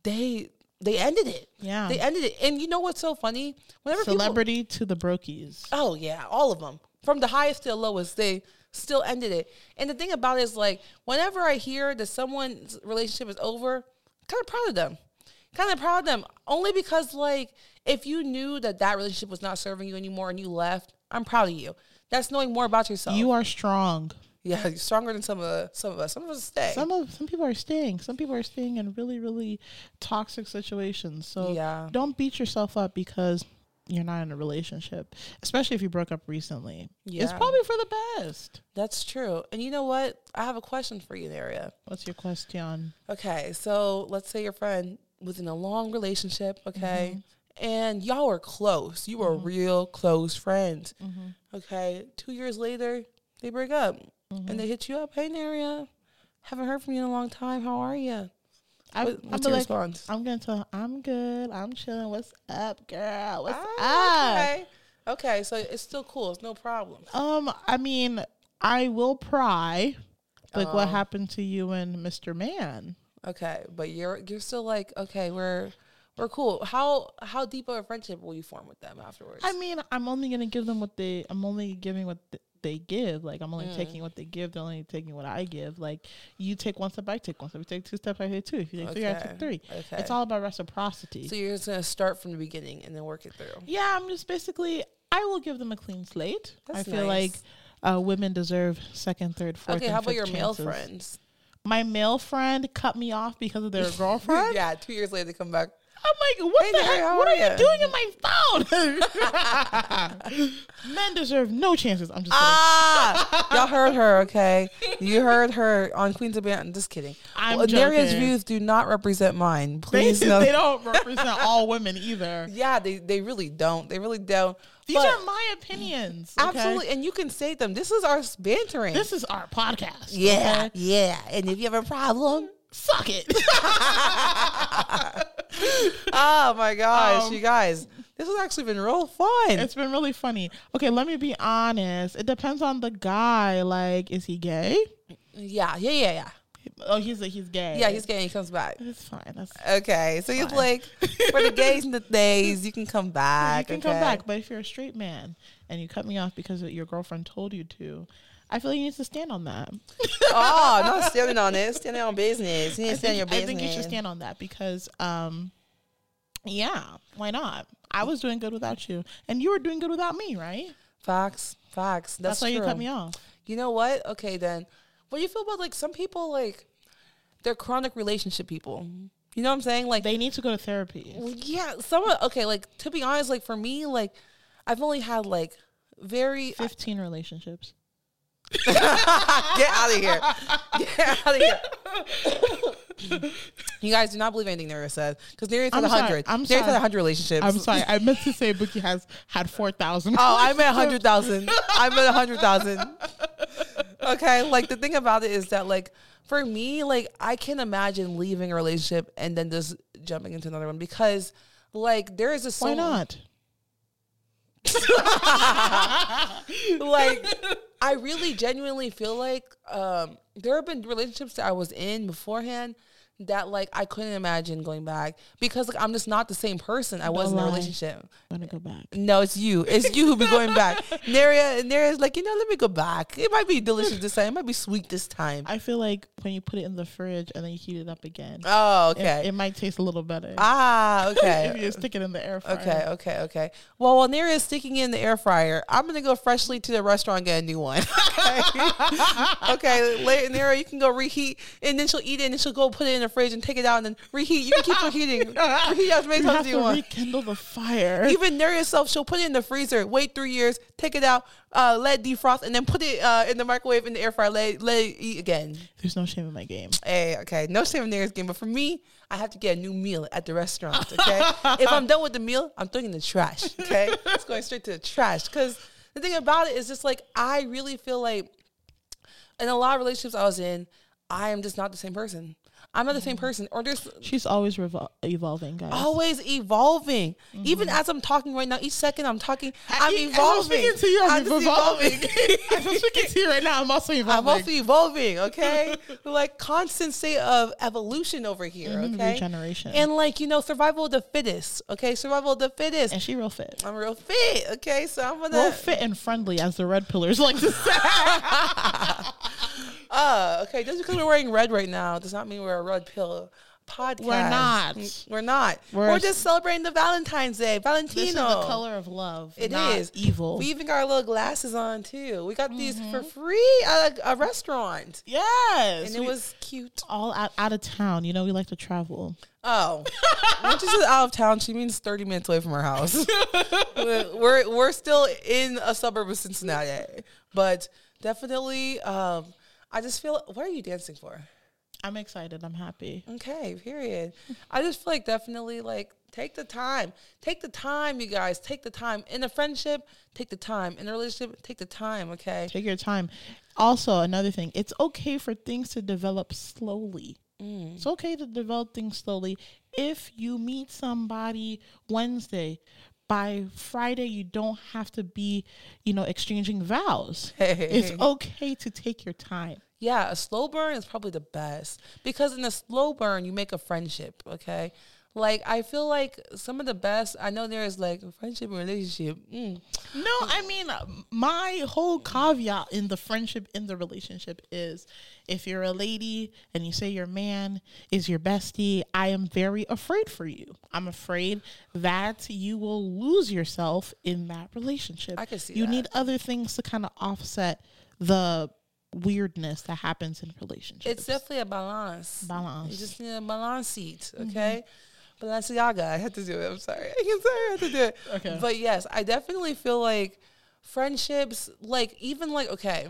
they they ended it. Yeah. They ended it. And you know what's so funny? Whenever people Celebrity to the brokies. Oh yeah, all of them. From the highest to the lowest, they still ended it. And the thing about it is like whenever I hear that someone's relationship is over, kind of proud of them. Kind of proud of them only because like if you knew that that relationship was not serving you anymore and you left, I'm proud of you. That's knowing more about yourself. You are strong. yeah, you're stronger than some of some of us. Some of us stay. Some of some people are staying. Some people are staying in really, really toxic situations. So Yeah. don't beat yourself up because you're not in a relationship, especially if you broke up recently. Yeah. It's probably for the best. That's true. And you know what? I have a question for you, Naria. What's your question? Okay, so let's say your friend was in a long relationship, okay, mm-hmm. and y'all were close. You were mm-hmm. real close friends. Mm-hmm. Okay, two years later, they break up and they hit you up. Hey, Naria, haven't heard from you in a long time. How are you? I, What- I'm what's your like, response? I'm gonna tell. I'm good. I'm chilling. What's up, girl? What's up? Ah, okay. Okay, so it's still cool. It's no problem. Um, I mean, I will pry. Like what Oh. happened to you and Mr. Man? Okay, but you're you're still like okay, we're we're cool. How how deep of a friendship will you form with them afterwards? I mean, I'm only gonna give them what they. I'm only giving what th- they give. Like I'm only Mm. taking what they give. They're only taking what I give. Like you take one step, I take one step. You take two steps, I take two. If you take three, I take three. okay. It's all about reciprocity. so you're just gonna start from the beginning and then work it through. yeah, I'm just basically. I will give them a clean slate. I That's feel like uh, women deserve second, third, fourth. Okay, how about your male friends? My male friend cut me off because of their girlfriend. yeah, two years later they come back. I'm like, what Hey the there, heck? What are are you ya?" doing in my phone? Men deserve no chances. I'm just kidding. Ah, y'all heard her, okay? You heard her on Queens of Banter. Just kidding. I'm well, Daria's views do not represent mine. they, Please know. they don't represent all women either. Yeah, they, they really don't. They really don't. These But- are my opinions. okay? absolutely, and you can say them. This is our bantering. This is our podcast. yeah, okay? yeah. And if you have a problem, Suck it. oh my gosh, Um, you guys, this has actually been real fun. it's been really funny. Okay, let me be honest. It depends on the guy. Like, is he gay? yeah, yeah, yeah, yeah. Oh, he's he's gay. Yeah, he's getting. He comes back. It's fine. That's Okay, so he's Fine. like, for the gays and the days, you can come back. you can come back. But if you're a straight man and you cut me off because your girlfriend told you to, I feel like you need to stand on that. oh, not standing on it, standing on business. You need I to stand on your think, I think you should stand on that because, um, yeah, why not? I was doing good without you, and you were doing good without me, right? Facts, facts. That's, That's, why you cut me off. You know what? Okay, then. What do you feel about like some people like they're chronic relationship people? You know what I'm saying? Like, They need to go to therapy. yeah, some okay. Like to be honest, like for me, like I've only had like very Fifteen relationships. Get out of here. Get out of here. you guys do not believe anything Nara says because Nara's had I'm a hundred. I'm sorry. had a hundred relationships. I'm sorry. I meant to say Bookie has had four thousand. Oh, I meant a hundred thousand. I meant a hundred thousand. Okay, like the thing about it is that like for me, like I can't imagine leaving a relationship and then just jumping into another one because like there is a Why not? like I really genuinely feel like um there have been relationships that I was in beforehand that like I couldn't imagine going back because like I'm just not the same person I was in a relationship. I'm gonna go back. No, it's you. It's you who be going back. Naria, and Naria's like, you know, let me go back. It might be delicious this time. It might be sweet this time. I feel like when you put it in the fridge and then you heat it up again, Oh, okay. it, might taste a little better. ah, okay. if you stick it in the air fryer. Okay, okay, okay. Well, while Naria is sticking in the air fryer, I'm gonna go freshly to the restaurant and get a new one. Okay, okay. Later, Naria, you can go reheat, and then she'll eat it, and then she'll go put it in the fridge and take it out, and then reheat. You can keep reheating. reheat as many You times as you want. rekindle the fire. Even Naria yourself, she'll put it in the freezer, wait three years, take it out, uh, let it defrost, and then put it uh, in the microwave in the air fryer, let it, let it eat again. There's no shame in my game. Hey, okay, no shame in Naria's game, but for me, I have to get a new meal at the restaurant. Okay, if I'm done with the meal, I'm throwing in the trash. Okay, it's going straight to the trash because the thing about it is just like I really feel like in a lot of relationships I was in, I am just not the same person. I'm not the same person, or there's She's always revol- evolving, guys. always evolving. Even as I'm talking right now, each second I'm talking, I'm As I'm evolving. speaking to you, I'm, I'm just evolving. I'm speaking to you right now, I'm also evolving. I'm also evolving, okay? like constant state of evolution over here, Mhm, okay? regeneration. And like, you know, survival of the fittest, okay? Survival of the fittest. and she real fit. I'm real fit, okay? So I'm gonna Real fit and friendly, as the red pillars like to say. uh okay, just because we're wearing red right now does not mean we're a red pill podcast. We're not. Mm, We're not. We're We're, just celebrating the Valentine's Day. Valentino. this is the color of love. It is evil. We even got our little glasses on too. We got these Mm-hmm. for free at a, a restaurant, yes, and it we- was cute. all out, out of town. You know, we like to travel. Oh, when she says out of town, she means thirty minutes away from her house. we're we're still in a suburb of Cincinnati, but definitely, um, I just feel. What are you dancing for? I'm excited. I'm happy. Okay, period. I just feel like definitely like take the time. Take the time, you guys. Take the time. In a friendship, take the time. In a relationship, take the time, okay? Take your time. Also, another thing, it's okay for things to develop slowly. Mm. It's okay to develop things slowly. If you meet somebody Wednesday, by Friday you don't have to be, you know, exchanging vows. It's okay to take your time. Yeah, a slow burn is probably the best because in a slow burn you make a friendship. Okay, like I feel like some of the best. I know there is like friendship and relationship. Mm. No, I mean, uh, my whole caveat in the friendship, in the relationship is if you're a lady and you say your man is your bestie, I am very afraid for you. I'm afraid that you will lose yourself in that relationship. I can see You that. need other things to kind of offset the weirdness that happens in relationships. It's definitely a balance. Balance. You just need a balance seat. Okay. Balenciaga. I had to do it. I'm sorry. I'm sorry. I had to do it. Okay. But yes, I definitely feel like friendships, like even like okay,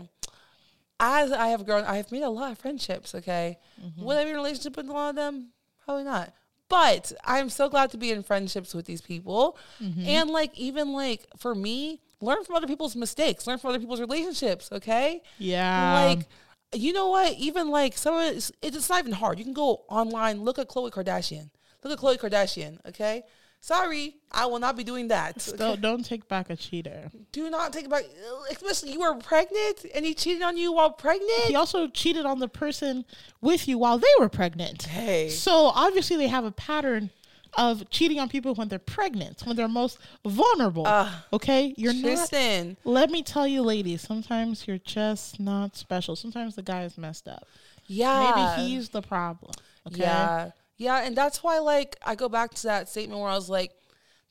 as I have grown, I have made a lot of friendships. Okay, mm-hmm. would I be in a relationship with a lot of them? Probably not. But I'm so glad to be in friendships with these people, mm-hmm. and like even like for me, learn from other people's mistakes, learn from other people's relationships. Okay, yeah. like you know what even like some of it's, it's not even hard you can go online look at Khloe Kardashian look at Khloe Kardashian okay sorry I will not be doing that okay? don't, take back a cheater. do not take back especially you were pregnant and he cheated on you while pregnant He also cheated on the person with you while they were pregnant. hey So obviously they have a pattern of cheating on people when they're pregnant, when they're most vulnerable. okay? You're not Tristan let me tell you ladies, sometimes you're just not special. Sometimes the guy is messed up. yeah Maybe he's the problem. Okay. Yeah. Yeah. And that's why, like, I go back to that statement where I was like,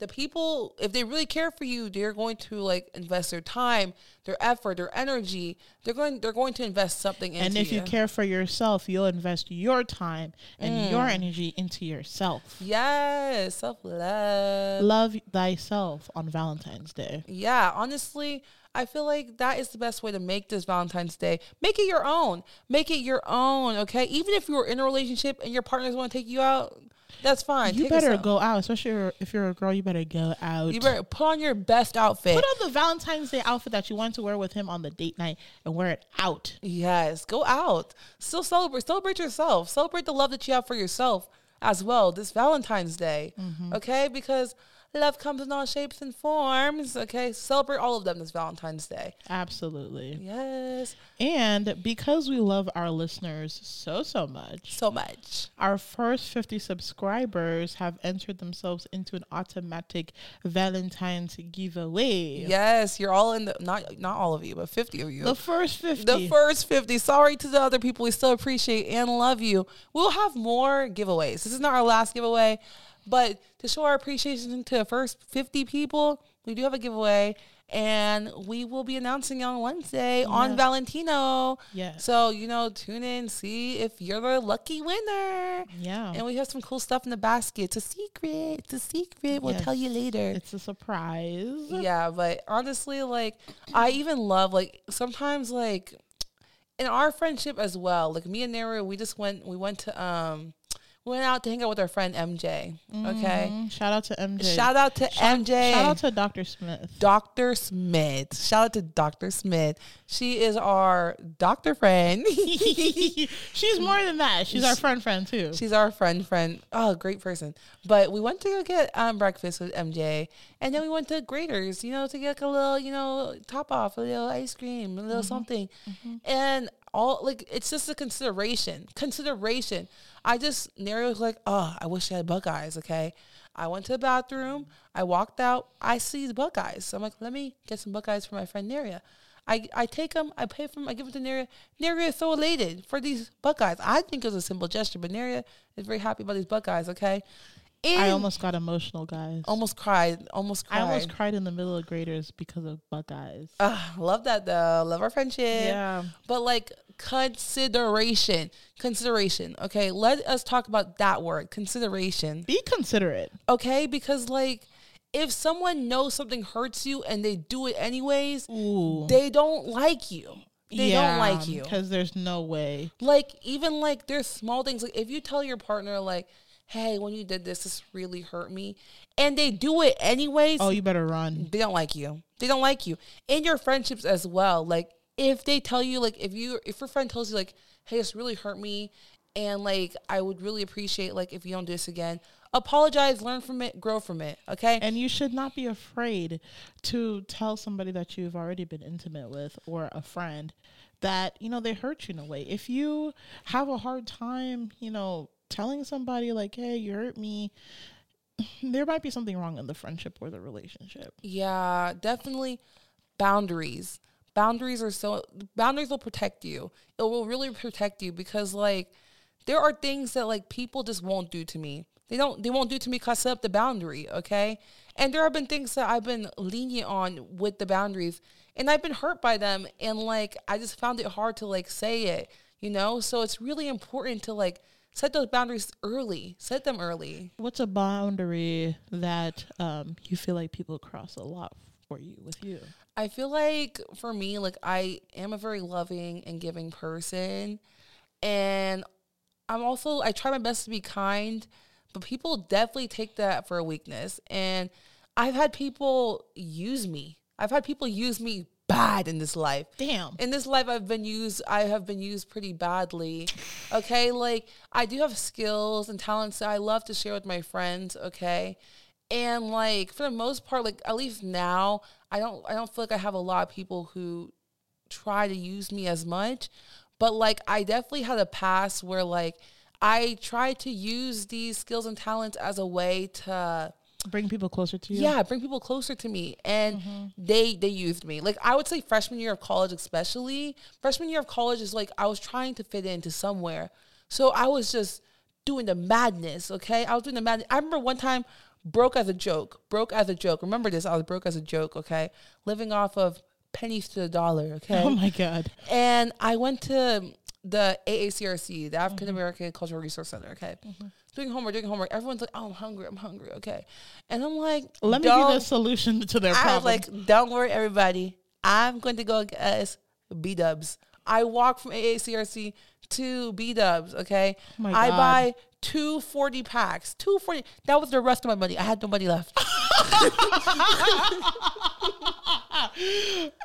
the people, if they really care for you, they're going to like invest their time, their effort, their energy. They're going they're going to invest something into And if you. care for yourself, you'll invest your time and your mm. energy into yourself. Yes, self love. Love thyself on Valentine's Day. Yeah, honestly, I feel like that is the best way to make this Valentine's Day. Make it your own. Make it your own, okay? Even if you're in a relationship and your partners want to take you out, that's fine. You Take better go out, especially if you're a girl. You better go out. You better put on your best outfit. Put on the Valentine's Day outfit that you want to wear with him on the date night and wear it out. Yes, go out. Still celebrate. Celebrate yourself. Celebrate the love that you have for yourself as well this Valentine's Day. Mm-hmm. Okay? Because love comes in all shapes and forms. Okay? Celebrate all of them this Valentine's Day. Absolutely. Yes. And because we love our listeners so, so much, So much. our first 50 subscribers have entered themselves into an automatic Valentine's giveaway. Yes, you're all in the not not all of you, but 50 of you. The first 50. The first 50. Sorry to the other people. We still appreciate and love you. We'll have more giveaways. This is not our last giveaway, but to show our appreciation to the first 50 people, we do have a giveaway. And we will be announcing on Wednesday on Valentino. Yes. So, you know, tune in, see if you're the lucky winner. yeah. And we have some cool stuff in the basket. It's a secret. It's a secret. We'll tell you later It's a surprise. yeah but honestly like i even love like sometimes like in our friendship as well like me and Nara, we just went we went to um went out to hang out with our friend mj okay Mhm. Shout out to MJ. shout out to mj Shout out to Dr. Smith. dr smith shout out to dr smith she is our doctor friend She's more than that. She's our friend friend too. She's our friend, friend. Oh, great person. But we went to go get um, breakfast with MJ, and then we went to Graeter's, you know, to get like a little, you know, top off, a little ice cream, a little something, and all like it's just a consideration. Consideration. I just Neri was like, oh, I wish I had Buckeyes. Okay. I went to the bathroom. I walked out. I see the Buckeyes. So I'm like, let me get some Buckeyes for my friend Neria. I, I take them, I pay for them, I give them to Neria. Neria is so elated for these Buckeyes. I think it was a simple gesture, but Neria is very happy about these Buckeyes, okay? And I almost got emotional, guys. almost cried, almost cried. I almost cried in the middle of Graeter's because of Buckeyes. Ah, love that though. Love our friendship. Yeah. But like consideration, consideration. Okay, let us talk about that word, consideration. Be considerate. Okay, because like if someone knows something hurts you and they do it anyways, Ooh. they don't like you. They don't like you. because there's no way. Like even like there's small things like if you tell your partner like, "Hey, when you did this, this really hurt me," and they do it anyways, Oh, you better run. they don't like you. They don't like you. In your friendships as well. Like if they tell you like if you if your friend tells you like, "Hey, this really hurt me," and like I would really appreciate like if you don't do this again. Apologize, learn from it, grow from it. Okay. And you should not be afraid to tell somebody that you've already been intimate with or a friend that, you know, they hurt you in a way. If you have a hard time, you know, telling somebody like, hey, you hurt me, there might be something wrong in the friendship or the relationship. Yeah, definitely boundaries. Boundaries are so boundaries will protect you. It will really protect you because like there are things that like people just won't do to me. They don't they won't do to me because set up the boundary, okay? And there have been things that I've been lenient on with the boundaries and I've been hurt by them and like I just found it hard to like say it, you know? So it's really important to like set those boundaries early. Set them early. What's a boundary that um, you feel like people cross a lot for you with you? I feel like for me, like I am a very loving and giving person. And I'm also I try my best to be kind, but people definitely take that for a weakness. And I've had people use me. I've had people use me bad in this life. Damn. In this life I've been used I have been used pretty badly. Okay? Like I do have skills and talents that I love to share with my friends, okay? And like for the most part, like at least now, I don't I don't feel like I have a lot of people who try to use me as much. But like I definitely had a past where like I tried to use these skills and talents as a way to Bring people closer to you. yeah, bring people closer to me. And mm-hmm. they they used me. Like I would say freshman year of college especially. Freshman year of college is like I was trying to fit into somewhere. So I was just doing the madness, okay? I was doing the madness. I remember one time broke as a joke. Broke as a joke. Remember this? I was broke as a joke. Okay, living off of pennies to the dollar. Okay. Oh my god. And I went to the AACRC, the mm-hmm. African American Cultural Resource Center. Okay. Mm-hmm. Doing homework, doing homework. Everyone's like, "Oh, I'm hungry. I'm hungry." Okay, and I'm like, Let me give you the solution to their problem." I was like, don't worry, everybody. I'm going to go get B Dubs. I walk from AACRC to B Dubs. Okay, my I buy two 40 packs. Two 40. That was the rest of my money. I had no money left.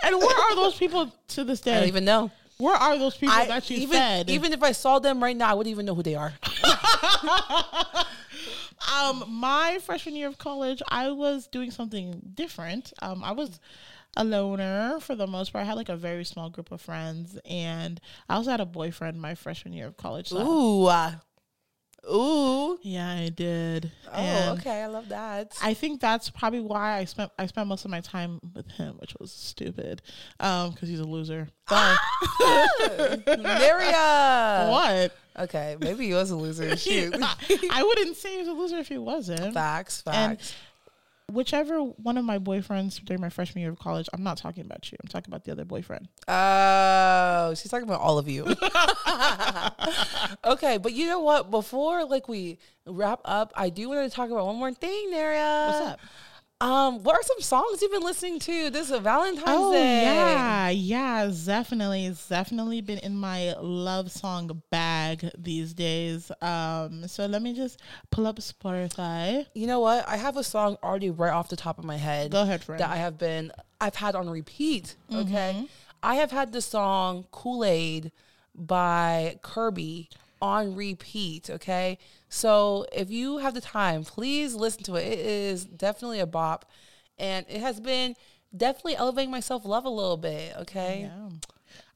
and where are those people to this day? I don't even know. Where are those people I that you even fed? even if I saw them right now, I wouldn't even know who they are. um, my freshman year of college, I was doing something different. Um, I was a loner for the most part. I had like a very small group of friends, and I also had a boyfriend my freshman year of college. So Ooh, uh, ooh. yeah, I did. Oh, And okay. I love that. I think that's probably why I spent I spent most of my time with him, which was stupid, um, because he's a loser. But Maria. what? Okay, maybe he was a loser. Shoot. I wouldn't say he was a loser if he wasn't. facts, And facts. Whichever one of my boyfriends during my freshman year of college, I'm not talking about you. I'm talking about the other boyfriend. Oh, she's talking about all of you. okay, but you know what? Before like we wrap up, I do want to talk about one more thing, Naria. What's up? Um, what are some songs you've been listening to this is Valentine's Day? Oh Day? yeah, yeah, definitely. It's definitely been in my love song bag these days. Um, so let me just pull up Spotify. You know what? I have a song already right off the top of my head. Go ahead, friend. that I have been I've had on repeat. Mm-hmm. Okay. I have had the song Kool-Aid by Kirby on repeat. Okay. So if you have the time, please listen to it. It is definitely a bop. And it has been definitely elevating my self love a little bit. Okay. Yeah.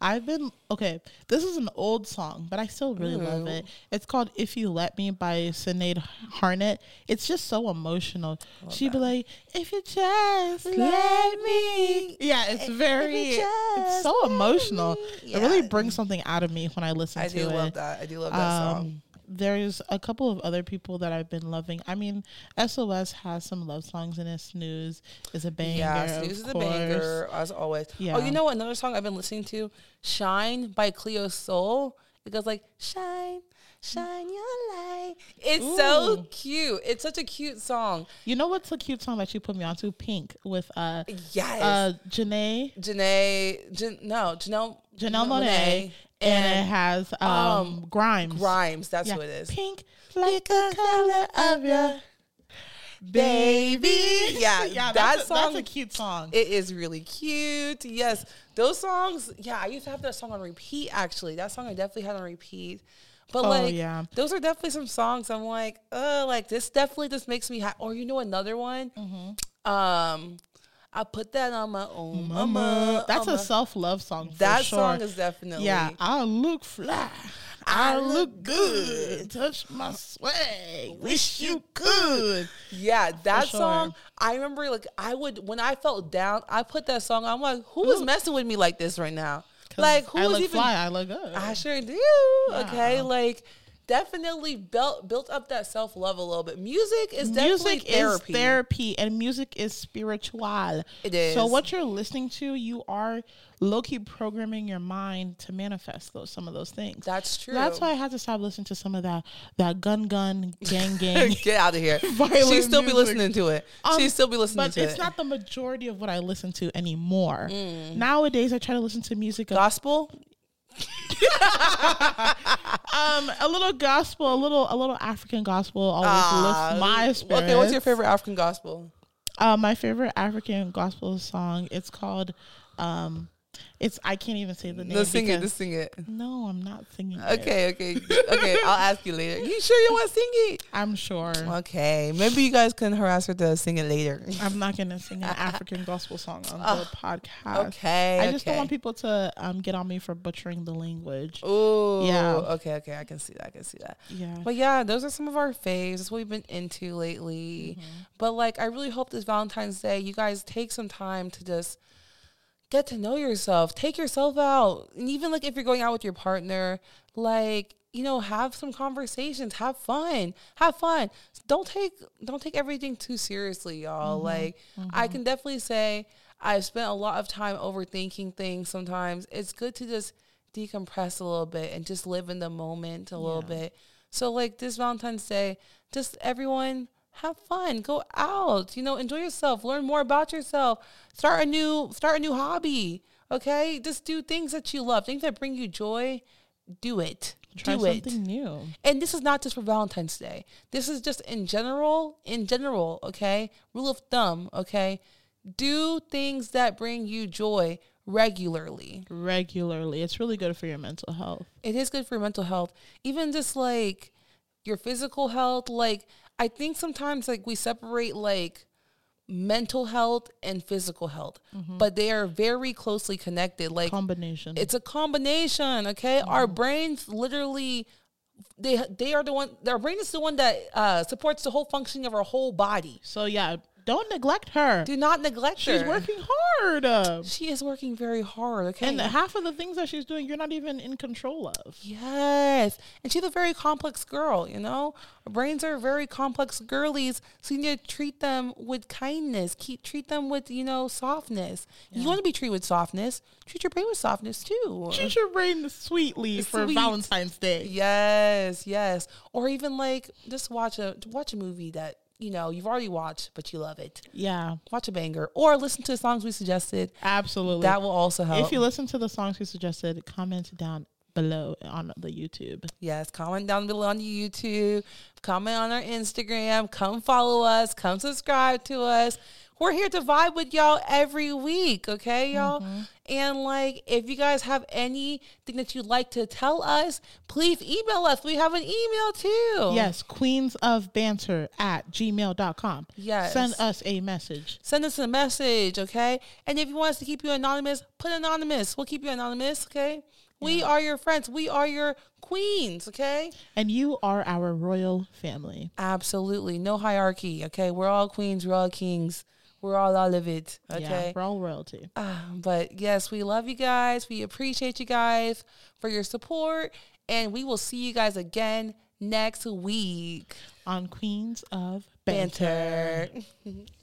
I've been okay. This is an old song, but I still really love mm. it. It's called "If You Let Me" by Sinead Harnett. It's just so emotional. She'd be like, "If you just let me," yeah, it's very, it's so emotional. me. It really brings something out of me when I listen I to it. I do love that. I do love that um, song. There's a couple of other people that I've been loving. I mean, SOS has some love songs in it. Snooze is a banger. Yeah, Snooze is a banger as always. Yeah. Oh, you know what? Another song I've been listening to, "Shine" by Cleo Sol. It goes like "Shine, shine your light." It's so cute. It's such a cute song. You know what's a cute song that you put me onto? Pink with uh Yes, uh Janae Janae. Jan- no, Janelle. Janelle Monáe and, it has um, um, Grimes. Grimes. That's Yeah. who it is. Pink like the color of your baby. Yeah, yeah, that that's, a, song- that's a cute song. It is really cute. Yes, those songs. Yeah, I used to have that song on repeat. Actually, that song I definitely had on repeat. But Oh, like, yeah. those are definitely some songs. I'm like, oh, like this definitely just makes me happy. Or you know, another one. Mm-hmm. Um, I put that on my own mama. Mama, that's a self love song. For that sure. song is definitely Yeah, I look fly. I, I look look good. Touch my swag. Wish you could. Yeah, that sure. song. I remember, like, I would when I felt down, I put that song. on. I'm like, who is messing with me like this right now? Like, who I is look even? fly. I look good. I sure do. Okay, like definitely built built up that self love a little bit. Music is definitely music therapy. is therapy and music is spiritual. It is. So what you're listening to, you are low key programming your mind to manifest those some of those things. That's true. That's why I had to stop listening to some of that that gun gun gang gang. Get out of here. She still be listening to it. Um, she still be listening to it. but it's not the majority of what I listen to anymore. Mm. Nowadays, I try to listen to music of gospel. Um a little gospel, a little a little African gospel always Ah, lifts my spirit. Okay, what's your favorite African gospel? Uh, my favorite African gospel song. It's called. Um, it's I can't even say the name. Let's sing it. Let's sing it. No, I'm not singing. it. Okay, okay, okay. I'll ask you later. You sure you want to sing it? I'm sure. Okay, maybe you guys can harass her to sing it later. I'm not gonna sing an African gospel song on the podcast. Okay, I just don't want people to um get on me for butchering the language. Oh, Yeah. Okay, okay. I can see that. I can see that. Yeah. But yeah, those are some of our faves. That's what we've been into lately. But like, I really hope this Valentine's Day, you guys take some time to just get to know yourself. Take yourself out, and even like if you're going out with your partner, like you know, have some conversations, have fun, have fun. Don't take don't take everything too seriously, y'all. Mm-hmm. Like I can definitely say I've spent a lot of time overthinking things sometimes. It's good to just decompress a little bit and just live in the moment a little bit. So like this Valentine's Day, just everyone have fun, go out, you know, enjoy yourself, learn more about yourself, start a new start a new hobby. Okay? Just do things that you love, things that bring you joy. Do it. Try do it. something new. And this is not just for Valentine's Day. This is just in general, in general, okay? Rule of thumb, okay? Do things that bring you joy regularly. regularly. It's really good for your mental health. It is good for your mental health. Even just like your physical health, like I think sometimes like we separate like mental health and physical health, but they are very closely connected. Like Combination. it's a combination okay our brains literally they they are the one our brain is the one that uh supports the whole functioning of our whole body so yeah, don't neglect her. do not neglect She's her She's working hard. she is working very hard okay And half of the things that she's doing, you're not even in control of. yes and she's a very complex girl you know our brains are very complex girlies so you need to treat them with kindness keep treat them with you know softness you want to be treated with softness treat your brain with softness too Treat your brain sweetly for Sweet. Valentine's Day. Yes, yes. Or even like just watch a watch a movie that you know you've already watched but you love it. Yeah, Watch a banger or listen to the songs we suggested. absolutely. That will also help. if you listen to the songs we suggested, comment down below on the YouTube. yes, comment down below on the YouTube, comment on our Instagram, come follow us, come subscribe to us. We're here to vibe with y'all every week, okay, y'all? Mm-hmm. And like, if you guys have anything that you'd like to tell us, please email us. We have an email too. Yes, queens of banter at gmail.com. Yes. Send us a message. send us a message, okay? And if you want us to keep you anonymous, put anonymous. We'll keep you anonymous, okay? We are your friends. We are your queens, okay? And you are our royal family. Absolutely. No hierarchy, okay? We're all queens, we're all kings. We're all all of it, Yeah, we're all royalty. Ah, but yes, we love you guys. We appreciate you guys for your support. And we will see you guys again next week. On Queens of Banter. Banter.